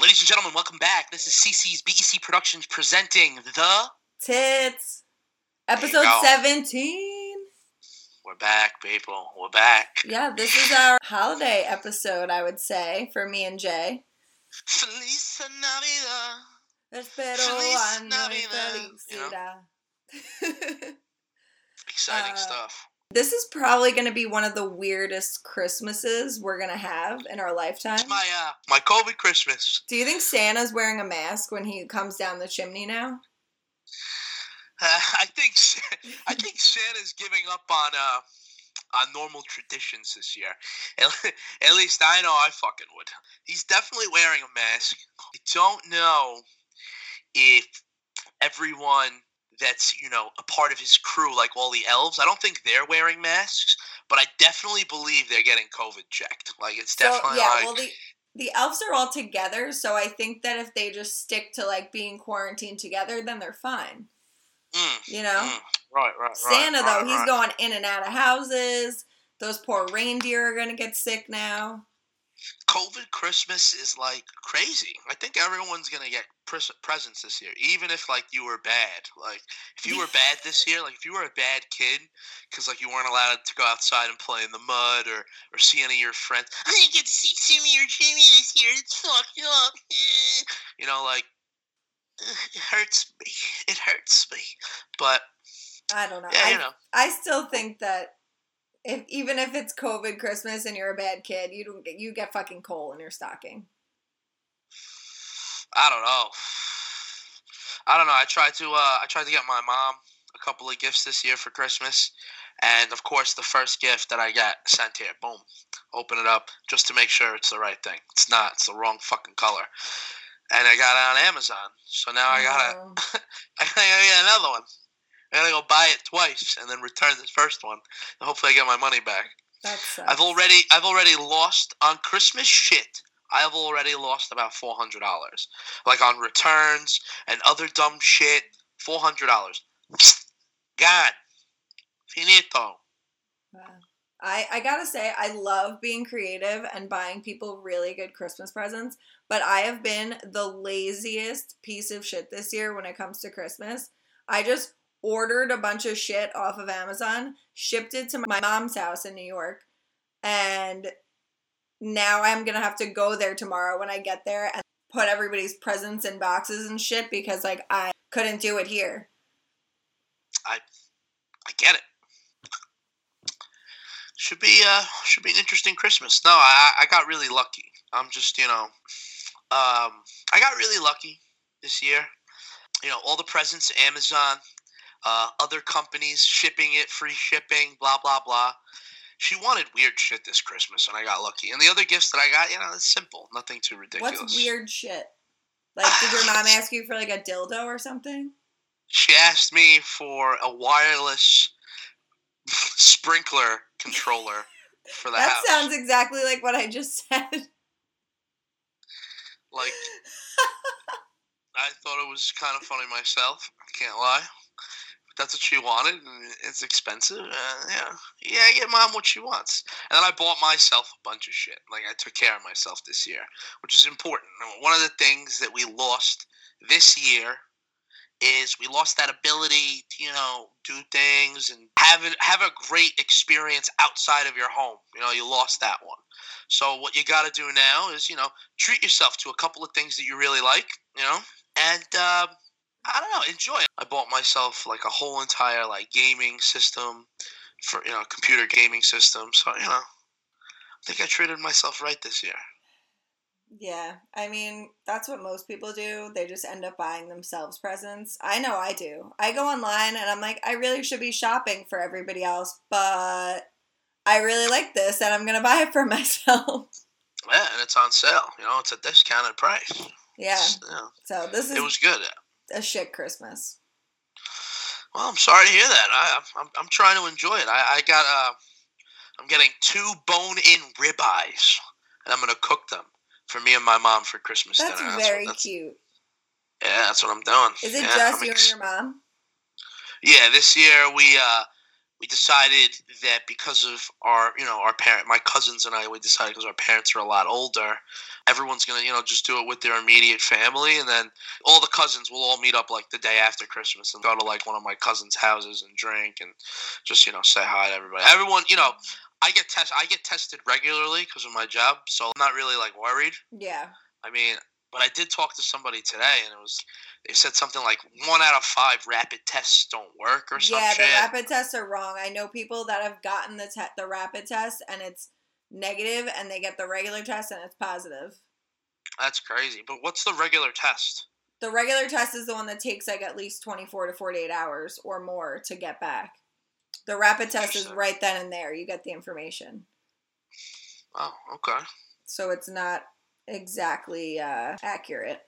Ladies and gentlemen, welcome back. This is CC's BEC Productions presenting the Tits. Episode 17. We're back, people. We're back. Yeah, this is our holiday episode, I would say, for me and Jay. Feliz Navidad. Espero Feliz año Navidad, you know? Exciting Uh, stuff. This is probably going to be one of the weirdest Christmases we're going to have in our lifetime. It's my uh my COVID Christmas. Do you think Santa's wearing a mask when he comes down the chimney now? Uh, I think I think Santa's giving up on uh on normal traditions this year. At, at least I know I fucking would. He's definitely wearing a mask. I don't know if everyone that's you know a part of his crew, like all the elves, I don't think they're wearing masks, but I definitely believe they're getting COVID checked. Like it's definitely so, yeah, like well, the, the elves are all together, so I think that if they just stick to like being quarantined together, then they're fine. mm, You know? mm. right, right, right. Santa, right, though, he's right. going in and out of houses. Those poor reindeer are going to get sick now. COVID Christmas is like crazy. I think everyone's gonna get pres- presents this year, even if like you were bad. Like if you were bad this year, like if you were a bad kid, because like you weren't allowed to go outside and play in the mud or or see any of your friends. I didn't get to see Jimmy or Jimmy this year. It's fucked up. You know, like it hurts me. It hurts me. But I don't know. yeah, I, you know. I still think that if even if it's COVID Christmas and you're a bad kid, you don't get you get fucking coal in your stocking. I don't know. I don't know. I tried to uh I tried to get my mom a couple of gifts this year for Christmas. And of course the first gift that I got sent here, boom. Open it up just to make sure it's the right thing. It's not, it's the wrong fucking color. And I got it on Amazon. So now I gotta Um, I gotta get another one. I gotta go buy it twice and then return the first one. And hopefully I get my money back. that sucks. I've already I've already lost on Christmas shit. I have already lost about four hundred dollars, like on returns and other dumb shit. Four hundred dollars, gone, finito. Wow. I, I gotta say, I love being creative and buying people really good Christmas presents, but I have been the laziest piece of shit this year when it comes to Christmas. I just ordered a bunch of shit off of Amazon, shipped it to my mom's house in New York, and now I'm gonna have to go there tomorrow when I get there and put everybody's presents in boxes and shit because like I couldn't do it here. I I get it. Should be uh should be an interesting Christmas. No, I I got really lucky. I'm just you know, um, I got really lucky this year. You know, all the presents, Amazon, uh, other companies shipping it, free shipping, blah blah blah. She wanted weird shit this Christmas, and I got lucky. And the other gifts that I got, you know, it's simple, nothing too ridiculous. What's weird shit? Like, did your mom ask you for like a dildo or something? She asked me for a wireless sprinkler controller for the house. That house. sounds exactly like what I just said. Like, I thought it was kind of funny myself. I can't lie. That's what she wanted, and it's expensive. Uh, yeah, yeah, get mom what she wants. And then I bought myself a bunch of shit. Like I took care of myself this year, which is important. One of the things that we lost this year is we lost that ability to, you know, do things and have have a great experience outside of your home. You know, you lost that one. So what you got to do now is, you know, treat yourself to a couple of things that you really like, you know, and um, I don't know, enjoy it. I bought myself like a whole entire like gaming system for you know computer gaming system. So you know, I think I treated myself right this year. Yeah, I mean, that's what most people do. They just end up buying themselves presents. I know I do. I go online and I'm like, I really should be shopping for everybody else, but I really like this and I'm going to buy it for myself. Yeah, and it's on sale. You know, it's a discounted price. yeah. Know, So this is it was good. A shit Christmas. Well, I'm sorry to hear that. I, I'm, I'm trying to enjoy it. I, I got uh, I'm getting two bone-in ribeyes, and I'm gonna cook them for me and my mom for Christmas That's dinner. very what, that's, cute. Yeah, that's what I'm doing. Is it Yeah, just I'm you ex- and your mom? Yeah, this year we uh we decided that because of our, you know, our parent, my cousins and I, we decided because our parents are a lot older, everyone's gonna, you know, just do it with their immediate family, and then all the cousins will all meet up like the day after Christmas and go to like one of my cousins' houses and drink and just, you know, say hi to everybody. Everyone, you know, I get test, I get tested regularly because of my job, so I'm not really like worried. Yeah. I mean, but I did talk to somebody today, and it was they said something like one out of five rapid tests don't work or something. Yeah, shit. the rapid tests are wrong. I know people that have gotten the te- the rapid test and it's negative, and they get the regular test and it's positive. That's crazy. But what's the regular test? The regular test is the one that takes like at least 24 to 48 hours or more to get back. The rapid test is right then and there. You get the information. Oh, okay, So it's not exactly uh, accurate.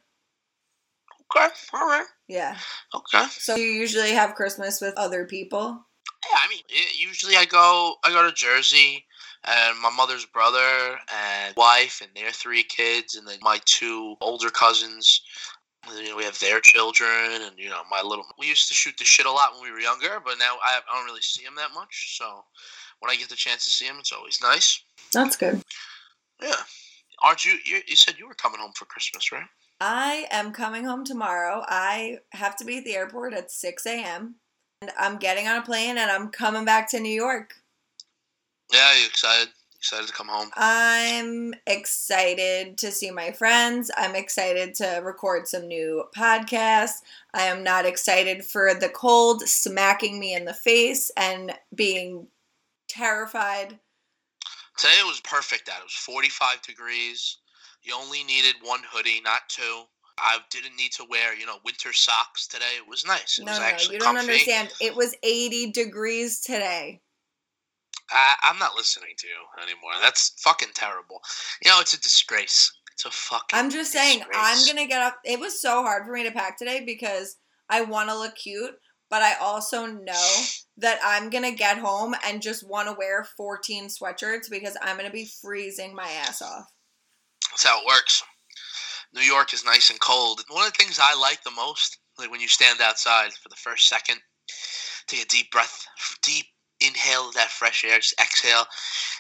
okay, all right, Yeah. okay. So you usually have Christmas with other people? Yeah, I mean, it, usually I go I go to Jersey, and my mother's brother and wife and their three kids, and then my two older cousins. You know, we have their children, and you know, my little. We used to shoot the shit a lot when we were younger, but now I, I don't really see them that much. So when I get the chance to see them, it's always nice. That's good. Yeah. Aren't you, you? You said you were coming home for Christmas, right? I am coming home tomorrow. I have to be at the airport at 6 a.m. And I'm getting on a plane and I'm coming back to New York. Yeah, you excited? Excited to come home? I'm excited to see my friends. I'm excited to record some new podcasts. I am not excited for the cold smacking me in the face and being terrified. Today it was perfect out. It was 45 degrees. You only needed one hoodie, not two. I didn't need to wear, you know, winter socks today. It was nice. It No, was no, you don't comfy. understand. It was 80 degrees today. I, I'm not listening to you anymore. That's fucking terrible. You know, it's a disgrace. It's a fucking. I'm just saying, I'm gonna get up. It was so hard for me to pack today because I want to look cute, but I also know that I'm gonna get home and just want to wear 14 sweatshirts because I'm gonna be freezing my ass off. That's how it works. New York is nice and cold. One of the things I like the most, like when you stand outside for the first second, take a deep breath, deep inhale of that fresh air, just exhale,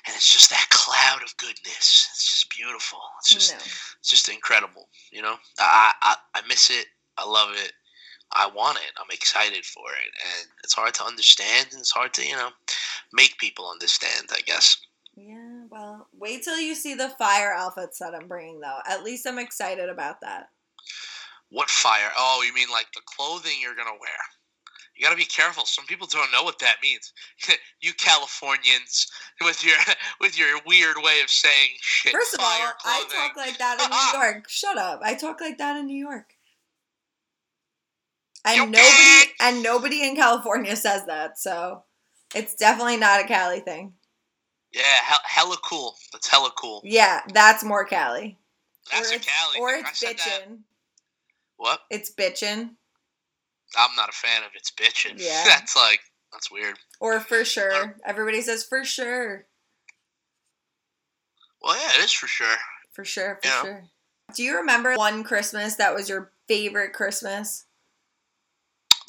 and it's just that cloud of goodness. It's just beautiful. It's just, no. it's just incredible. You know, I, I, I miss it. I love it. I want it. I'm excited for it, and it's hard to understand, and it's hard to, you know, make people understand. I guess. Yeah, well, wait till you see the fire outfits that I'm bringing, though. At least I'm excited about that. What fire? Oh, you mean like the clothing you're gonna wear? You gotta be careful. Some people don't know what that means. you Californians with your with your weird way of saying shit. First of all, fire I talk like that in New York. Shut up. I talk like that in New York. And You nobody bitch. and nobody in California says that, so it's definitely not a Cali thing. Yeah, he- hella cool. That's hella cool. Yeah, that's more Cali. That's or a Cali. Or it's bitchin'. What? It's bitchin'. I'm not a fan of it's bitching. Yeah. that's like that's weird. Or for sure. Everybody says for sure. Well, yeah, it is for sure. For sure, for Yeah. sure. Do you remember one Christmas that was your favorite Christmas?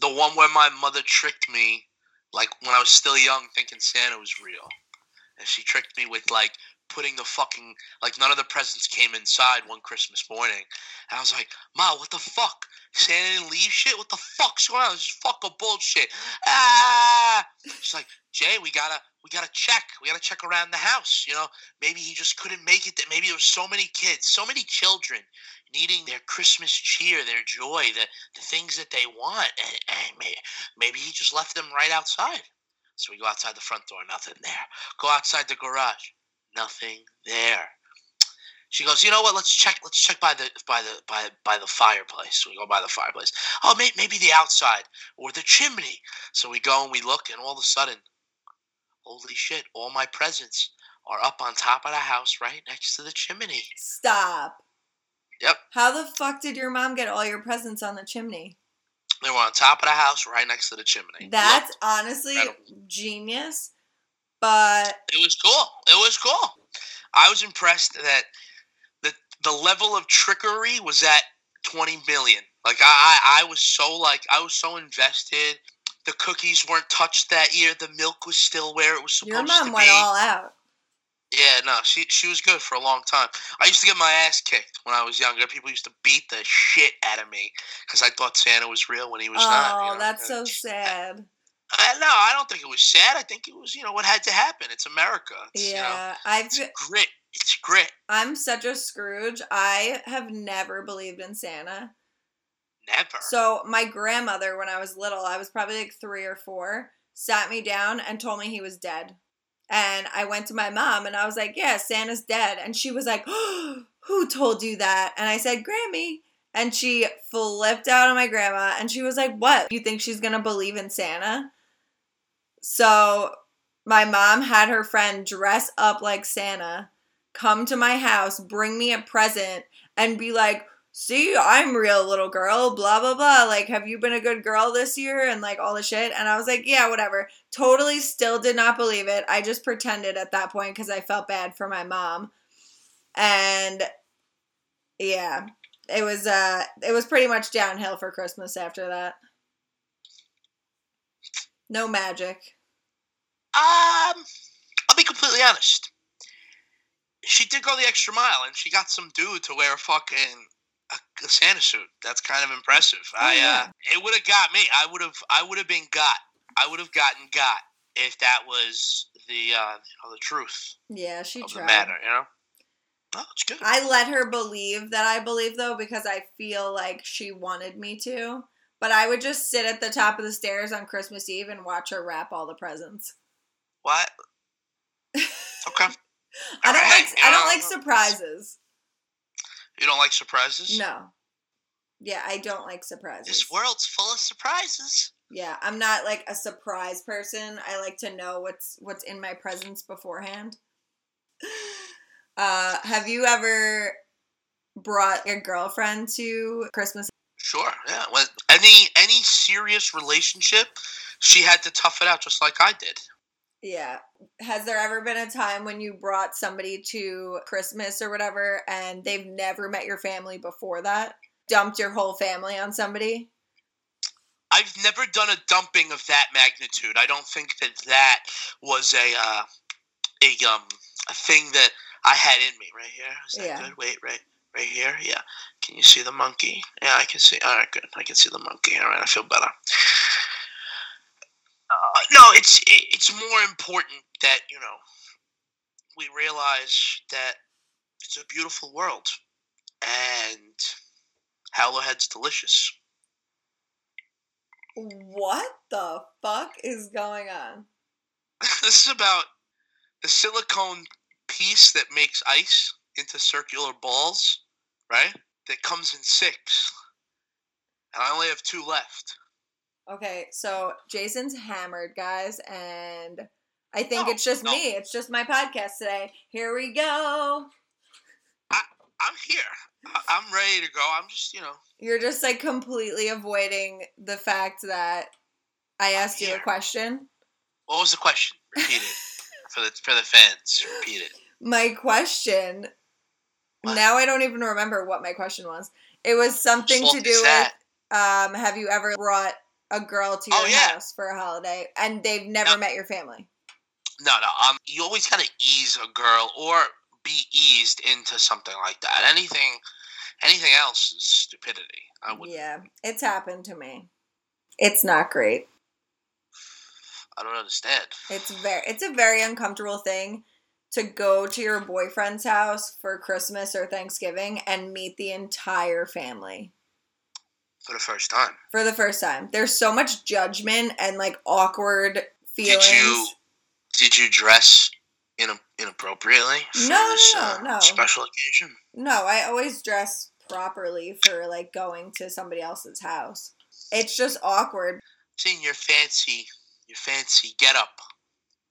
The one where my mother tricked me, like when I was still young, thinking Santa was real, and she tricked me with like putting the fucking like none of the presents came inside one Christmas morning, and I was like, "Ma, what the fuck? Santa didn't leave shit? What the fuck's going on? This is fucking bullshit." Ah! She's like, "Jay, we gotta." We gotta check. We gotta check around the house. You know, maybe he just couldn't make it. That Maybe there was so many kids, so many children needing their Christmas cheer, their joy, the, the things that they want. And, and may- maybe he just left them right outside. So we go outside the front door, nothing there. Go outside the garage, nothing there. She goes, you know what? Let's check. Let's check by the by the by by the fireplace. We go by the fireplace. Oh, may, maybe the outside or the chimney. So we go and we look, and all of a sudden, holy shit! All my presents are up on top of the house, right next to the chimney. Stop. Yep. How the fuck did your mom get all your presents on the chimney? They were on top of the house, right next to the chimney. That's Looked- honestly incredible. genius. But it was cool. It was cool. I was impressed that the the level of trickery was at twenty million. Like I, I, I was so like I was so invested The cookies weren't touched that year. The milk was still where it was supposed to be. Your mom went all out. Yeah, no, she she was good for a long time. I used to get my ass kicked when I was younger. People used to beat the shit out of me because I thought Santa was real when he was oh, not. you oh, know? that's so sad. I, no, I don't think it was sad. I think it was you know what had to happen. It's America. It's, you know, Yeah, I've it's grit. It's grit. I'm such a Scrooge. I have never believed in Santa. Never. So my grandmother, when I was little, I was probably like three or four, sat me down and told me he was dead. And I went to my mom and I was like, "Yeah, Santa's dead." And she was like, "Who told you that?" And I said, "Grammy." And she flipped out on my grandma and she was like, "What? You think she's gonna believe in Santa?" So my mom had her friend dress up like Santa, come to my house, bring me a present, and be like, see, I'm real little girl, blah, blah, blah. Like, have you been a good girl this year? And like all the shit. And I was like, yeah, whatever. Totally still did not believe it. I just pretended at that point because I felt bad for my mom. And yeah, it was, uh, it was pretty much downhill for Christmas after that. No magic. Um, I'll be completely honest. She did go the extra mile, and she got some dude to wear a fucking a, Santa suit. That's kind of impressive. I Oh, yeah. uh, it would have got me. I would have. I would have been got. I would have gotten got if that was the uh, you know, the truth Yeah, she of tried. the matter. You know. Oh, it's good. I let her believe that I believe though because I feel like she wanted me to. But I would just sit at the top of the stairs on Christmas Eve and watch her wrap all the presents. what? Okay. I don't Alright, like I don't um, like surprises. You don't like surprises? No. Yeah, I don't like surprises. This world's full of surprises. Yeah, I'm not like a surprise person. I like to know what's what's in my presents beforehand. Uh, have you ever brought your girlfriend to Christmas? Sure. Yeah. When any any serious relationship, she had to tough it out just like I did. Yeah. Has there ever been a time when you brought somebody to Christmas or whatever and they've never met your family before that? Dumped your whole family on somebody? I've never done a dumping of that magnitude. I don't think that that was a uh, a um a thing that I had in me right here. Is that Yeah. good? Wait, right, right here. Yeah. Can you see the monkey? Yeah, I can see. All right, good. I can see the monkey. All right, I feel better. It's it, it's more important that you know we realize that it's a beautiful world and Hallowhead's delicious. What the fuck is going on? this is about the silicone piece that makes ice into circular balls, right? That comes in six. And I only have two left. Okay, so Jason's hammered, guys, and I think No, it's just no. me. It's just my podcast today. Here we go. I'm here. I- I'm ready to go. I'm just, you know, You're just like completely avoiding the fact that I asked you a question. what was the question? Repeat it for the for the fans. Repeat it. My question. What? Now I don't even remember what my question was. It was something to do with um, have you ever brought a girl to your Oh, yeah. house for a holiday and they've never No. met your family? No, no. Um, you always gotta ease a girl or be eased into something like that. Anything, anything else is stupidity. I would. Yeah, it's happened to me. It's not great. I don't understand. It's very it's a very uncomfortable thing to go to your boyfriend's house for Christmas or Thanksgiving and meet the entire family For the first time. for the first time. There's so much judgment and like awkward feelings. Did you did you dress in inappropriately for No, this no, uh, no. special occasion? No, I always dress properly for like going to somebody else's house. It's just awkward. Seen your fancy your fancy get up.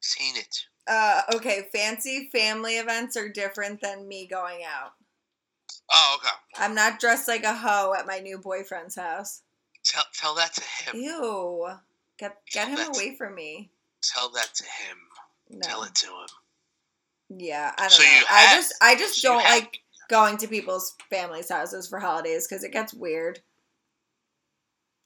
Seen it. Uh, okay, fancy family events are different than me going out. Oh, okay. I'm not dressed like a hoe at my new boyfriend's house. Tell tell that to him. Ew. Get get him That's- away from me. Tell that to him. No. Tell it to him. Yeah, I don't So know. I have- just I just so don't have- like going to people's families' houses for holidays because it gets weird.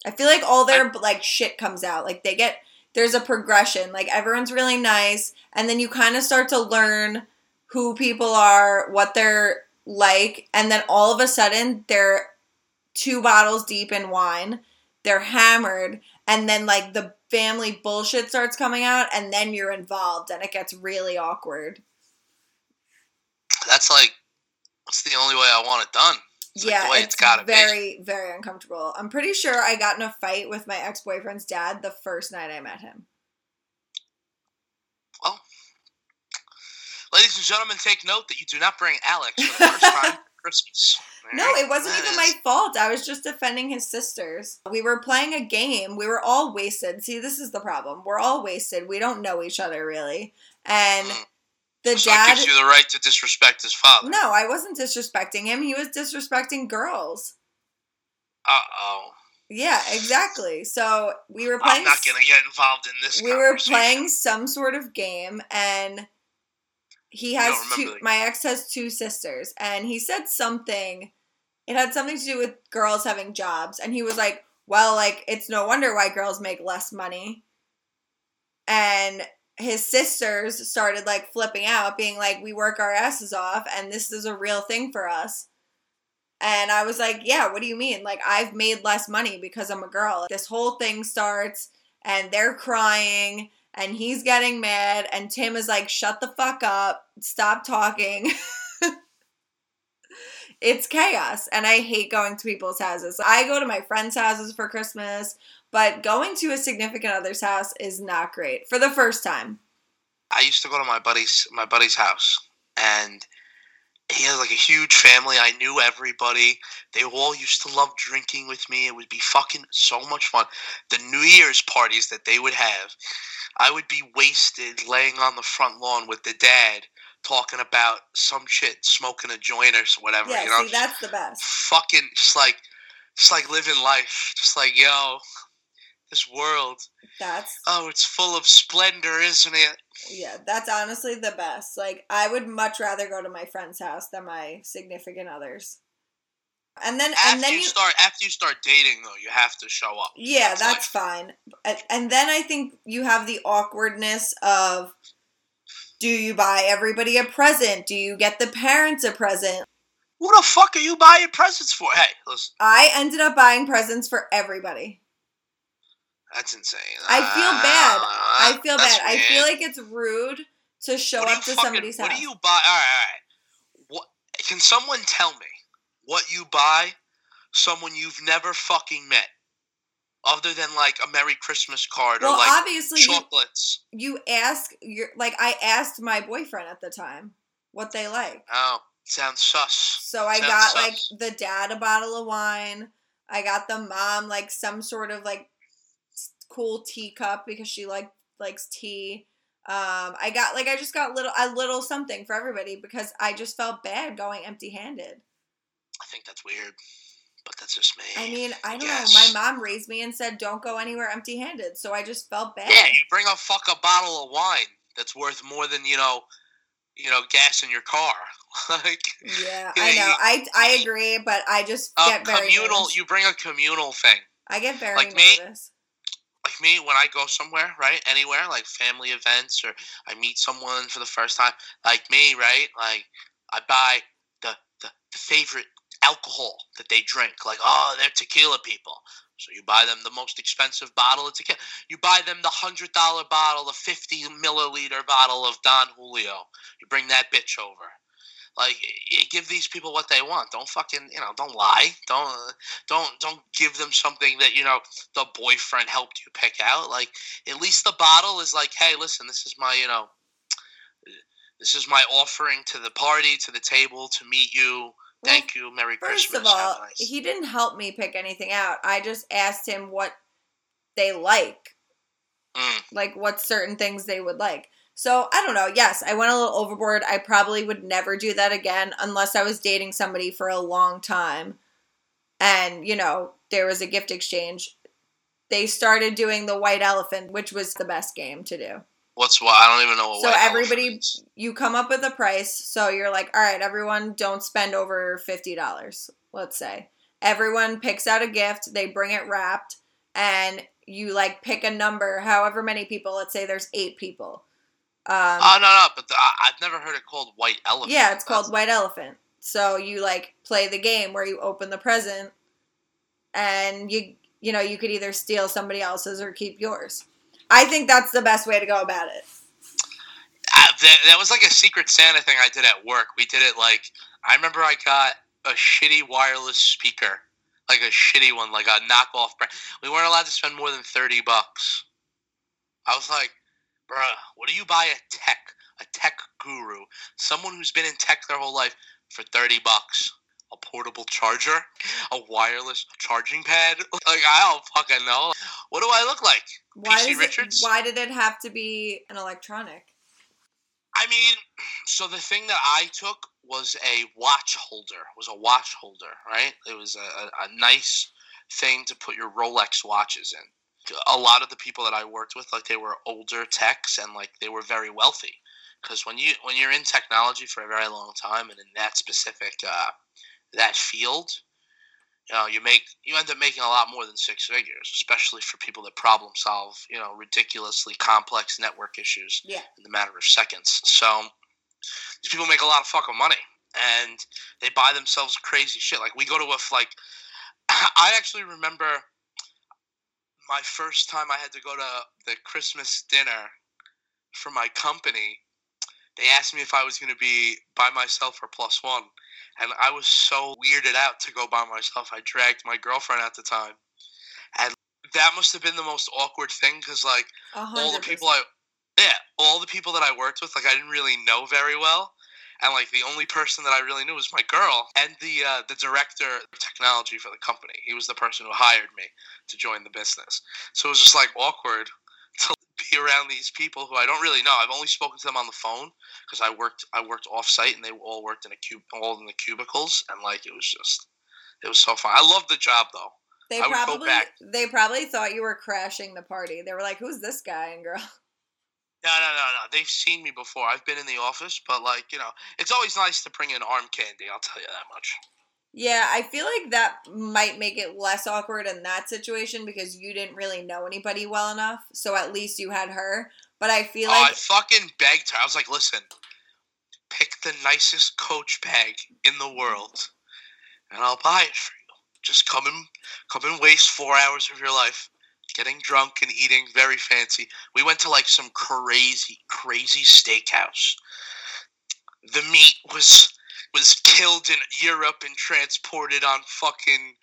I feel like all their like shit comes out. Like they get there's a progression. Like everyone's really nice, and then you kind of start to learn who people are, what they're like, and then all of a sudden they're two bottles deep in wine. They're hammered, and then like the family bullshit starts coming out, and then you're involved, and it gets really awkward. That's like that's the only way I want it done. It's like yeah, the way it's it's gotta be. very, very uncomfortable. I'm pretty sure I got in a fight with my ex boyfriend's dad the first night I met him. Well, ladies and gentlemen, take note that you do not bring Alex for the first time for Christmas. No, it wasn't That even is- my fault. I was just defending his sisters. We were playing a game. We were all wasted. See, this is the problem. We're all wasted. We don't know each other really. And Mm. the So dad. gives you the right to disrespect his father. No, I wasn't disrespecting him. He was disrespecting girls. Uh oh. Yeah, exactly. So we were playing. I'm not gonna get involved in this. we were playing some sort of game and he has two my ex has two sisters and he said something it had something to do with girls having jobs and he was like well like it's no wonder why girls make less money and his sisters started like flipping out being like we work our asses off and this is a real thing for us and I was like, yeah, what do you mean? Like, I've made less money because I'm a girl. This whole thing starts, and they're crying, and he's getting mad, and Tim is like, shut the fuck up, stop talking. it's chaos, and I hate going to people's houses. I go to my friends' houses for Christmas, but going to a significant other's house is not great for the first time. I used to go to my buddy's my buddy's house, and he has like a huge family. I knew everybody. They all used to love drinking with me. It would be fucking so much fun. The New Year's parties that they would have, I would be wasted laying on the front lawn with the dad talking about some shit, smoking a joint or whatever. Yeah, you know, see, that's the best. fucking just like just like living life. Just like yo, this world. That's Oh, it's full of splendor, isn't it? Yeah, that's honestly the best. Like I would much rather go to my friend's house than my significant others. And then and then you, you start after you start dating though, you have to show up. Yeah, That's that's fine. And- And then I think you have the awkwardness of do you buy everybody a present? Do you get the parents a present? Who the fuck are you buying presents for? Hey, listen, I ended up buying presents for everybody. That's insane. I feel bad. I Uh, feel that's bad. I feel like it's rude to show up to fucking- somebody's house. What do you buy? All right, all right. What can someone tell me what you buy someone you've never fucking met, other than like a Merry Christmas card well, or like obviously you, chocolates? you ask your like I asked my boyfriend at the time what they like. Oh, sounds sus. So I Sounds got like the dad a bottle of wine. I got the mom like some sort of like cool teacup because she like likes tea. Um, I got like I just got little a little something for everybody because I just felt bad going empty handed. I think that's weird, but that's just me. I mean, I don't Yes. know. My mom raised me and said don't go anywhere empty handed, so I just felt bad. Yeah, you bring a fuck a bottle of wine that's worth more than you know, you know, gas in your car. like Yeah, I know. you- I I agree, but I just get very communal. nervous. You bring a communal thing. I get very like me, nervous. Like me, when I go somewhere, right, anywhere, like family events, or I meet someone for the first time, like me, right, like I buy the the, the favorite alcohol that they drink. Like, oh, they're tequila people. So you buy them the most expensive bottle of tequila. You buy them the hundred dollar bottle, the fifty milliliter bottle of Don Julio. You bring that bitch over. Like, give these people what they want. Don't fucking, you know, don't lie. Don't, don't, don't give them something that you know the boyfriend helped you pick out. Like, at least the bottle is like, hey, listen, this is my, you know, this is my offering to the party, to the table, to meet you. Well, Thank you. Merry First Christmas. of all, nice. he didn't help me pick anything out. I just asked him what they like, Mm. like what certain things they would like. So I don't know. Yes, I went a little overboard. I probably would never do that again unless I was dating somebody for a long time and, you know, there was a gift exchange. They started doing the white elephant, which was the best game to do. What's what? I don't even know what. So everybody-. You come up with a price. So you're like, all right, everyone, don't spend over $50, let's say. Everyone picks out a gift, they bring it wrapped, and you like pick a number, however many people. Let's say there's eight people. Um, oh no, no, but the, I, I've never heard it called white elephant. yeah, it's called That's- White Elephant. So you like play the game where you open the present, and you you know you could either steal somebody else's or keep yours. I think that's the best way to go about it. Uh, that, that was like a secret Santa thing I did at work. We did it like I remember I got a shitty wireless speaker, like a shitty one, like a knockoff brand. We weren't allowed to spend more than thirty bucks. I was like, bruh, what do you buy a tech, a tech guru, someone who's been in tech their whole life for thirty bucks? A portable charger, a wireless charging pad. Like I don't fucking know. What do I look like? Why PC Richards? It, why did it have to be an electronic? I mean, so the thing that I took was a watch holder. Was a watch holder, right? It was a, a nice thing to put your Rolex watches in. A lot of the people that I worked with, like they were older techs and like they were very wealthy. Because when you when you're in technology for a very long time and in that specific uh, that field, you know, you make you end up making a lot more than six figures, especially for people that problem solve, you know, ridiculously complex network issues Yeah. in the matter of seconds. So these people make a lot of fucking money, and they buy themselves crazy shit. Like we go to a like, I actually remember my first time I had to go to the Christmas dinner for my company. They asked me if I was going to be by myself or plus one, and I was so weirded out to go by myself. I dragged my girlfriend at the time, and that must have been the most awkward thing because like A all the people. I yeah, all the people that I worked with, like I didn't really know very well. And like the only person that I really knew was my girl and the uh, the director of technology for the company. He was the person who hired me to join the business. So it was just like awkward to be around these people who I don't really know. I've only spoken to them on the phone because I worked I worked off site and they all worked in a cube all in the cubicles and like it was just it was so fun. I loved the job though. They I probably back. they probably thought you were crashing the party. They were like, "Who's this guy and girl?" No, no, no, no. They've seen me before. I've been in the office, but like you know, it's always nice to bring in arm candy. I'll tell you that much. Yeah, I feel like that might make it less awkward in that situation because you didn't really know anybody well enough. So at least you had her. But I feel oh, I fucking begged her. I was like, listen, pick the nicest Coach bag in the world, and I'll buy it for you. Just come and come and waste four hours of your life getting drunk and eating very fancy. We went to like some crazy, crazy steakhouse. The meat was was killed in Europe and transported on fucking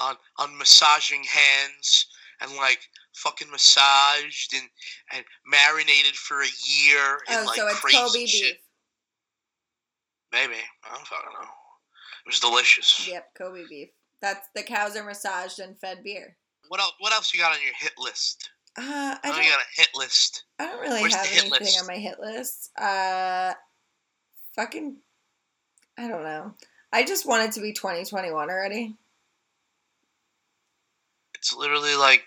on on massaging hands and like fucking massaged and and marinated for a year in oh, like so it's crazy Kobe shit. beef. Maybe I don't fucking know. It was delicious. Yep, Kobe beef. That's the cows are massaged and fed beer. What else? What else you got on your hit list? Uh, I I don't, you got a hit list. I don't really Where's have anything list? on my hit list. Uh, fucking, I don't know. I just want it to be 2021 already. It's literally like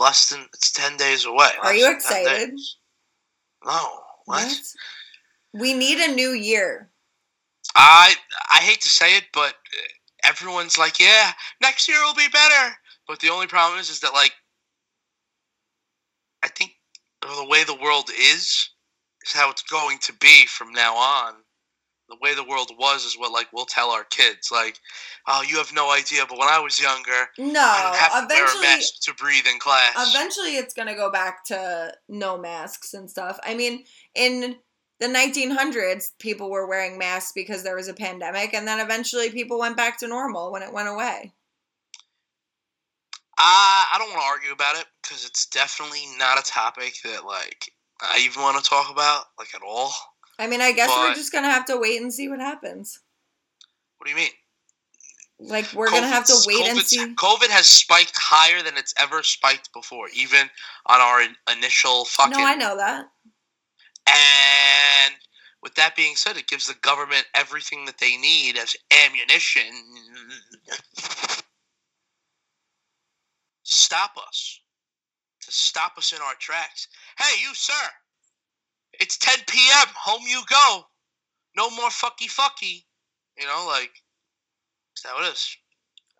less than it's ten days away. Are you excited? No. What? We need a new year. I I hate to say it, but uh, everyone's like, yeah, next year will be better. But the only problem is, is that like, I think the way the world is is how it's going to be from now on. The way the world was is what like we'll tell our kids. Like, oh, you have no idea, but when I was younger, No, I didn't have to wear a eventually, mask to breathe in class. eventually it's gonna go back to no masks and stuff. I mean, in the 1900s, people were wearing masks because there was a pandemic, and then eventually people went back to normal when it went away. I I don't want to argue about it because it's definitely not a topic that like I even want to talk about like at all. I mean, I guess we're just gonna have to wait and see what happens. What do you mean? Like we're gonna have to COVID's- wait and see. COVID has spiked higher than it's ever spiked before, even on our in- initial fucking. No, I know that. And with that being said, it gives the government everything that they need as ammunition. Stop us. To stop us in our tracks. Hey, you, sir. It's 10 p.m. Home you go. No more fucky fucky. You know, like, is that what it is?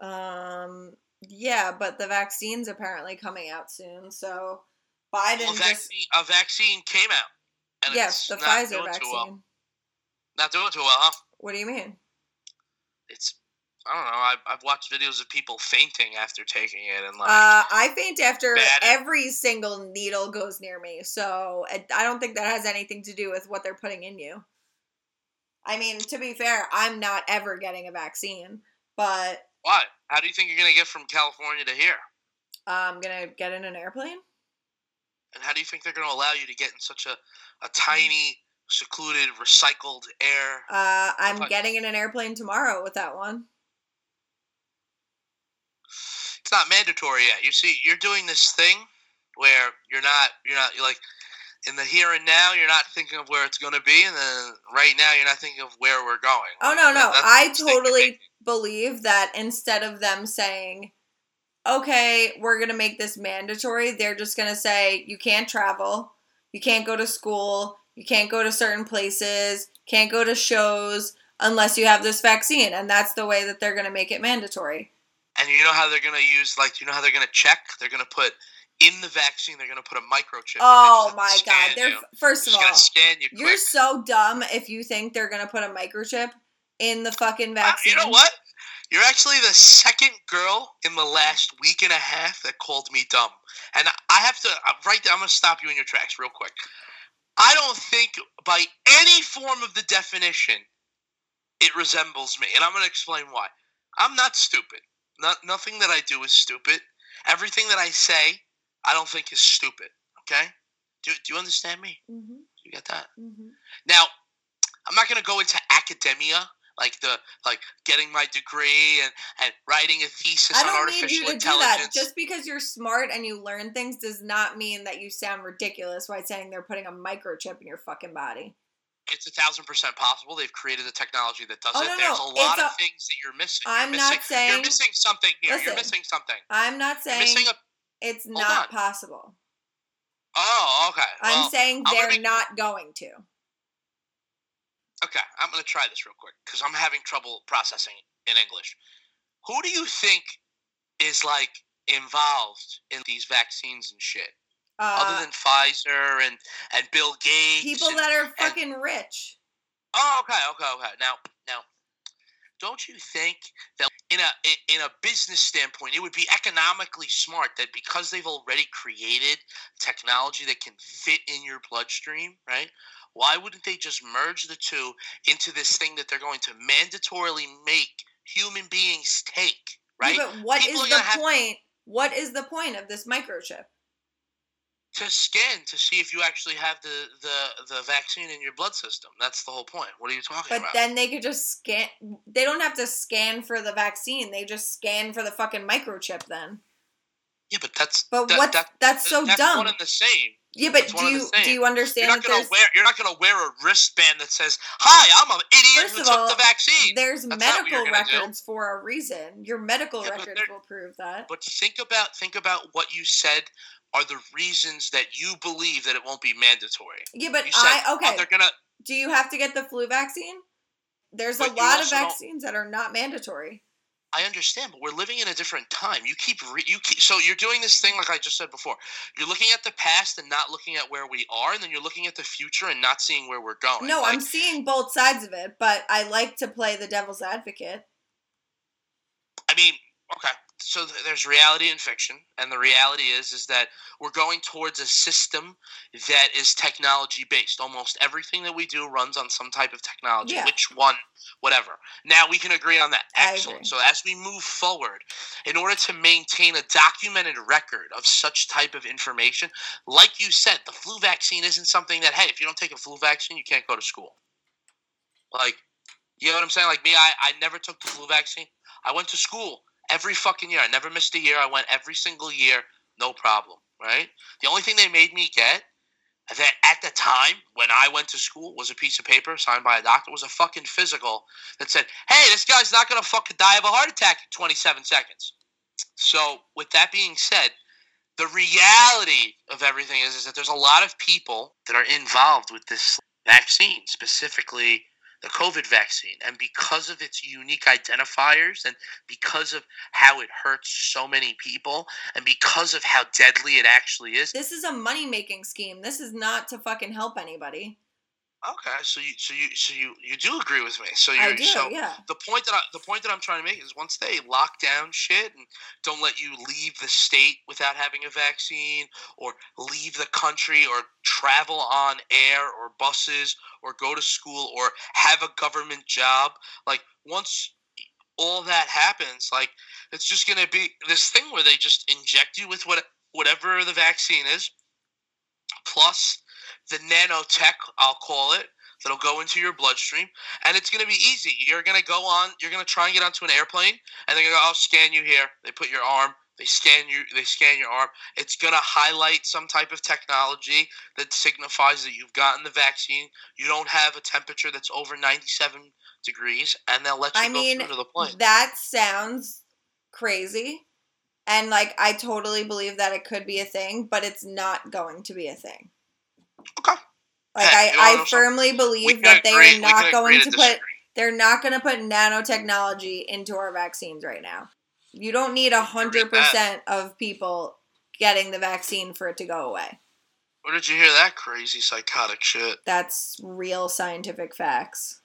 Um, Yeah, but the vaccine's apparently coming out soon, so Biden Well, a, just vaccine, a vaccine came out. And yes, it's the Pfizer vaccine. Too well. Not doing too well, huh? What do you mean? It's I don't know. I've, I've watched videos of people fainting after taking it, and like Uh, I faint after every single needle goes near me, so I I don't think that has anything to do with what they're putting in you. I mean, to be fair, I'm not ever getting a vaccine, but what? How do you think you're gonna get from California to here? I'm gonna get in an airplane. And how do you think they're gonna allow you to get in such a, a tiny, secluded, recycled air? Uh, I'm getting in an airplane tomorrow with that one. It's not mandatory yet. You see, you're doing this thing where you're not you're not you're like in the here and now you're not thinking of where it's going to be and then right now you're not thinking of where we're going Oh no, no. I the mistake you're totally believe that instead of them saying, "Okay, we're going to make this mandatory," they're just going to say, "You can't travel, you can't go to school, you can't go to certain places, can't go to shows unless you have this vaccine." And that's the way that they're going to make it mandatory. And you know how they're going to use like you know how they're going to check? They're going to put in the vaccine they're going to put a microchip Oh my god, they're you. first of all, going to scan you you're so dumb if you think they're going to put a microchip in the fucking Uh, vaccine. you know what? You're actually the second girl in the last week and a half that called me dumb. And i have to uh, right there i'm going to stop you in your tracks real quick. I don't think by any form of the definition it resembles me and i'm going to explain why. I'm not stupid not, nothing that i do is stupid everything that i say i don't think is stupid okay do, do you understand me Mhm, you get that mhm. now, I'm not going to go into academia, like the like getting my degree and and writing a thesis I on don't need artificial you to do that. intelligence. Just because you're smart and you learn things does not mean that you sound ridiculous by saying they're putting a microchip in your fucking body. It's a thousand percent possible. They've created a technology that does Oh, it. no, There's no, a lot it's of a- things that you're missing. I'm you're not missing, saying- you're missing something here. you're Listen. missing something. I'm not saying a. it's oh, not on. possible. Oh, okay. I'm saying I'm they're not going to. okay. I'm going to try this real quick because I'm having trouble processing in English. Who do you think is like involved in these vaccines and shit? Uh, other than Pfizer and and Bill Gates. people and- that are fucking rich. oh, okay, okay, okay. Now, now, don't you think that in a in- a business standpoint, it would be economically smart that because they've already created technology that can fit in your bloodstream, right? Why wouldn't they just merge the two into this thing that they're going to mandatorily make human beings take, right? Yeah, but what People is the have- point? What is the point of this microchip? To scan to see if you actually have the, the, the vaccine in your blood system. That's the whole point. What are you talking But about? But then they could just scan. They don't have to scan for the vaccine. They just scan for the fucking microchip then. yeah, but that's But that, what? that- that's so that's dumb. one and the same. yeah, but do one and the you do you You're understand not that gonna wear you're not gonna wear a wristband that says, "Hi, I'm an idiot First who took all, the vaccine." there's That's not you're medical gonna do. records for a reason. Your medical Yeah, records will prove that. But think about think about what you said are the reasons that you believe that it won't be mandatory. Yeah, but said, I "Oh, okay. they're gonna do you have to get the flu vaccine? There's a lot of vaccines that are not mandatory. I understand, but we're living in a different time. You keep re- you keep, so you're doing this thing like I just said before. You're looking at the past and not looking at where we are, and then you're looking at the future and not seeing where we're going. No, Like, I'm seeing both sides of it, but I like to play the devil's advocate. I mean, okay. So th- there's reality and fiction, and the reality is is that we're going towards a system that is technology based. Almost everything that we do runs on some type of technology. Yeah. Which one, whatever. Now we can agree on that. Excellent. So as we move forward, in order to maintain a documented record of such type of information, like you said, the flu vaccine isn't something that hey, if you don't take a flu vaccine, you can't go to school. Like, you know what I'm saying? Like me, I, I never took the flu vaccine. I went to school every fucking year. I never missed a year. I went every single year, no problem, right? The only thing they made me get that at the time when I went to school was a piece of paper signed by a doctor was a fucking physical that said, "Hey, this guy's not gonna fucking die of a heart attack in 27 seconds." So, with that being said, the reality of everything is, is that there's a lot of people that are involved with this vaccine, specifically the COVID vaccine. And because of its unique identifiers and because of how it hurts so many people and because of how deadly it actually is. This is a money making scheme. This is not to fucking help anybody. Okay, so you so you so you you do agree with me. So do, so yeah. the point that I, the point that I'm trying to make is once they lock down shit and don't let you leave the state without having a vaccine or leave the country or travel on air or buses or go to school or have a government job like once all that happens like it's just going to be this thing where they just inject you with what whatever the vaccine is plus the nanotech I'll call it that'll go into your bloodstream and it's going to be easy. You're going to go on, you're going to try and get onto an airplane and they're going to go, I'll scan you here. They put your arm, they scan you, they scan your arm. It's going to highlight some type of technology that signifies that you've gotten the vaccine. You don't have a temperature that's over 97 degrees and they'll let you I go mean, through to the plane. that sounds crazy. And like I totally believe that it could be a thing, but it's not going to be a thing. Okay. Like Hey, I, I firmly believe that they agree- are not going to put they're not going to put nanotechnology into our vaccines right now. You don't need a hundred percent of people getting the vaccine for it to go away. Where did you hear that crazy psychotic shit? That's real scientific facts.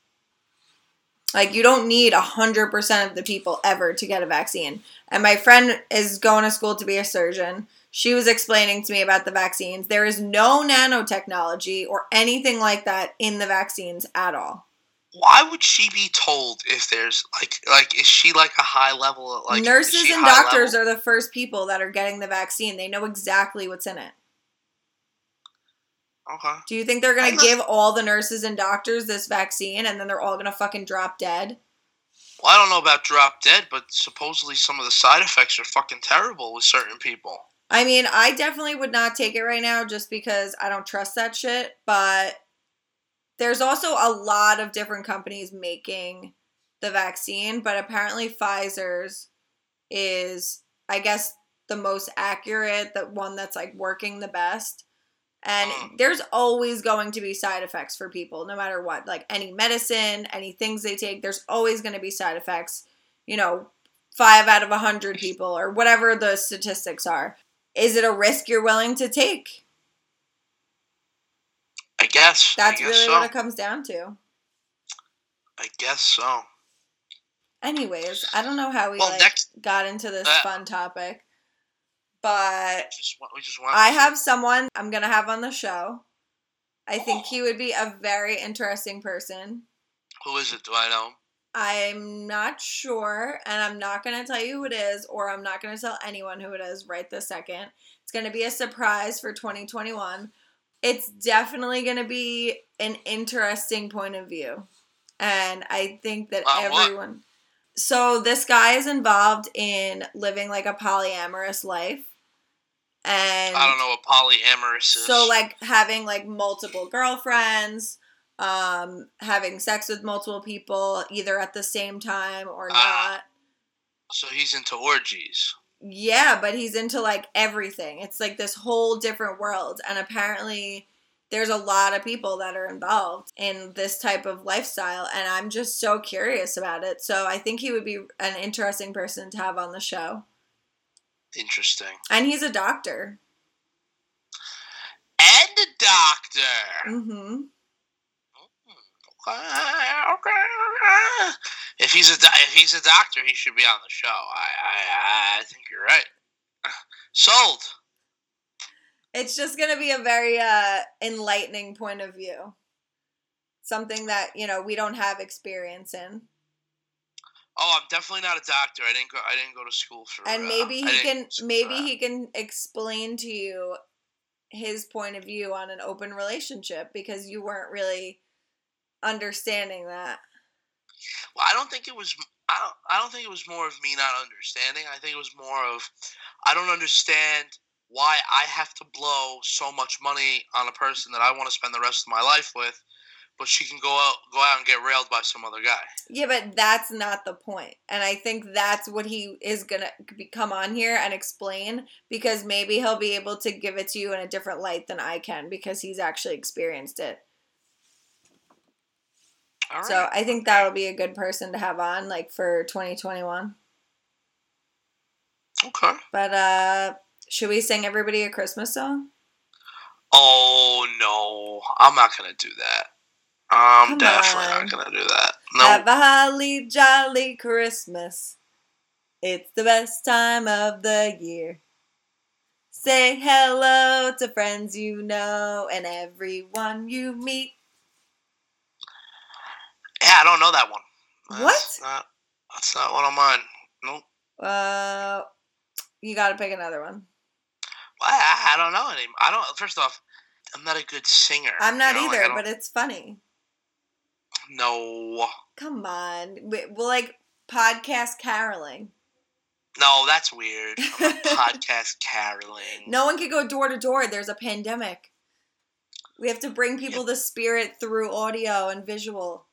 Like you don't need a hundred percent of the people ever to get a vaccine. And my friend is going to school to be a surgeon. She was explaining to me about the vaccines. There is no nanotechnology or anything like that in the vaccines at all. Why would she be told if there's like like is she like a high level like Nurses and doctors level? are the first people that are getting the vaccine. They know exactly what's in it. okay. Do you think they're gonna give all the nurses and doctors this vaccine and then they're all going to fucking drop dead? Well, I don't know about drop dead, but supposedly some of the side effects are fucking terrible with certain people. I mean, I definitely would not take it right now just because I don't trust that shit. But there's also a lot of different companies making the vaccine, but apparently Pfizer's is, I guess, the most accurate, the one that's like working the best. And Mm. there's always going to be side effects for people, no matter what. Like any medicine, any things they take, there's always going to be side effects. You know, five out of a hundred people, or whatever the statistics are. Is it a risk you're willing to take? I guess. That's I guess really so. what it comes down to. I guess so. Anyways, I don't know how we Well, like next- got into this Uh, fun topic, but Just we just want. I have someone I'm gonna have on the show. I think he would be a very interesting person. Who is it? Do I know? I'm not sure, and I'm not gonna tell you who it is, or I'm not gonna tell anyone who it is right this second. It's gonna be a surprise for 2021. It's definitely gonna be an interesting point of view, and I think that everyone. So this guy is involved in living like a polyamorous life, and I don't know what polyamorous is. so like having like multiple girlfriends, um, having sex with multiple people either at the same time or Ah. not. So he's into orgies. Yeah, but he's into like everything. It's like this whole different world and apparently there's a lot of people that are involved in this type of lifestyle and I'm just so curious about it. So I think he would be an interesting person to have on the show. Interesting. And he's a doctor. And a doctor. Okay, okay. If he's a if he's a doctor, he should be on the show. I I I think you're right. Sold. It's just going to be a very uh, enlightening point of view. Something that, you know, we don't have experience in. Oh, I'm definitely not a doctor. I didn't go. I didn't go to school for. And uh, maybe he can go to school maybe he can explain to you his point of view on an open relationship because you weren't really understanding that. Well, I don't think it was. I don't. I don't think it was more of me not understanding. I think it was more of I don't understand why I have to blow so much money on a person that I want to spend the rest of my life with, but she can go out go out and get railed by some other guy. Yeah, but that's not the point. And I think that's what he is going to come on here and explain because maybe he'll be able to give it to you in a different light than I can because he's actually experienced it. All So right. I think that'll be a good person to have on, like for 2021. Okay. But uh should we sing everybody a Christmas song? Oh no, I'm not gonna do that. I'm Come definitely on. not gonna do that. No. Have a holly jolly Christmas. It's the best time of the year. Say hello to friends you know and everyone you meet. Yeah, I don't know that one. That's What? Not, that's not one of mine. Nope. Uh, you got to pick another one. Well, I, I don't know any. I don't. First off, I'm not a good singer. I'm not you know, either, don't- but it's funny. no, Come on, we, we'll like podcast caroling. no, that's weird. Podcast caroling. No one can go door to door. There's a pandemic. We have to bring people the spirit through audio and visual.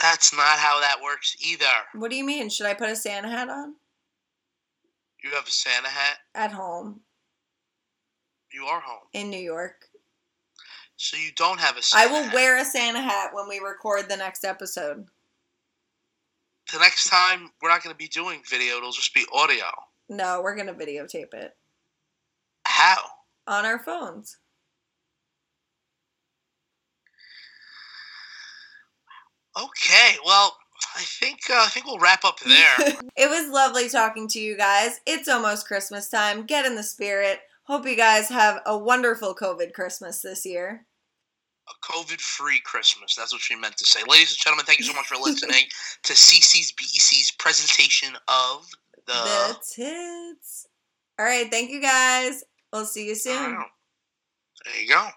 That's not how that works either. What do you mean? Should I put a Santa hat on? You have a Santa hat. At home You are home, in New York. so you don't have a Santa. I will hat. wear a Santa hat when we record the next episode. The next time we're not going to be doing video; it'll just be audio. No, we're gonna videotape it How? on our phones. Okay, well, I think uh, I think we'll wrap up there. it was lovely talking to you guys. It's almost Christmas time. Get in the spirit. Hope you guys have a wonderful COVID Christmas this year. a COVID-free Christmas. That's what she meant to say. Ladies and gentlemen, thank you so much for listening to CC's BEC's presentation of the. the tits. All right, thank you guys. We'll see you soon. There you go.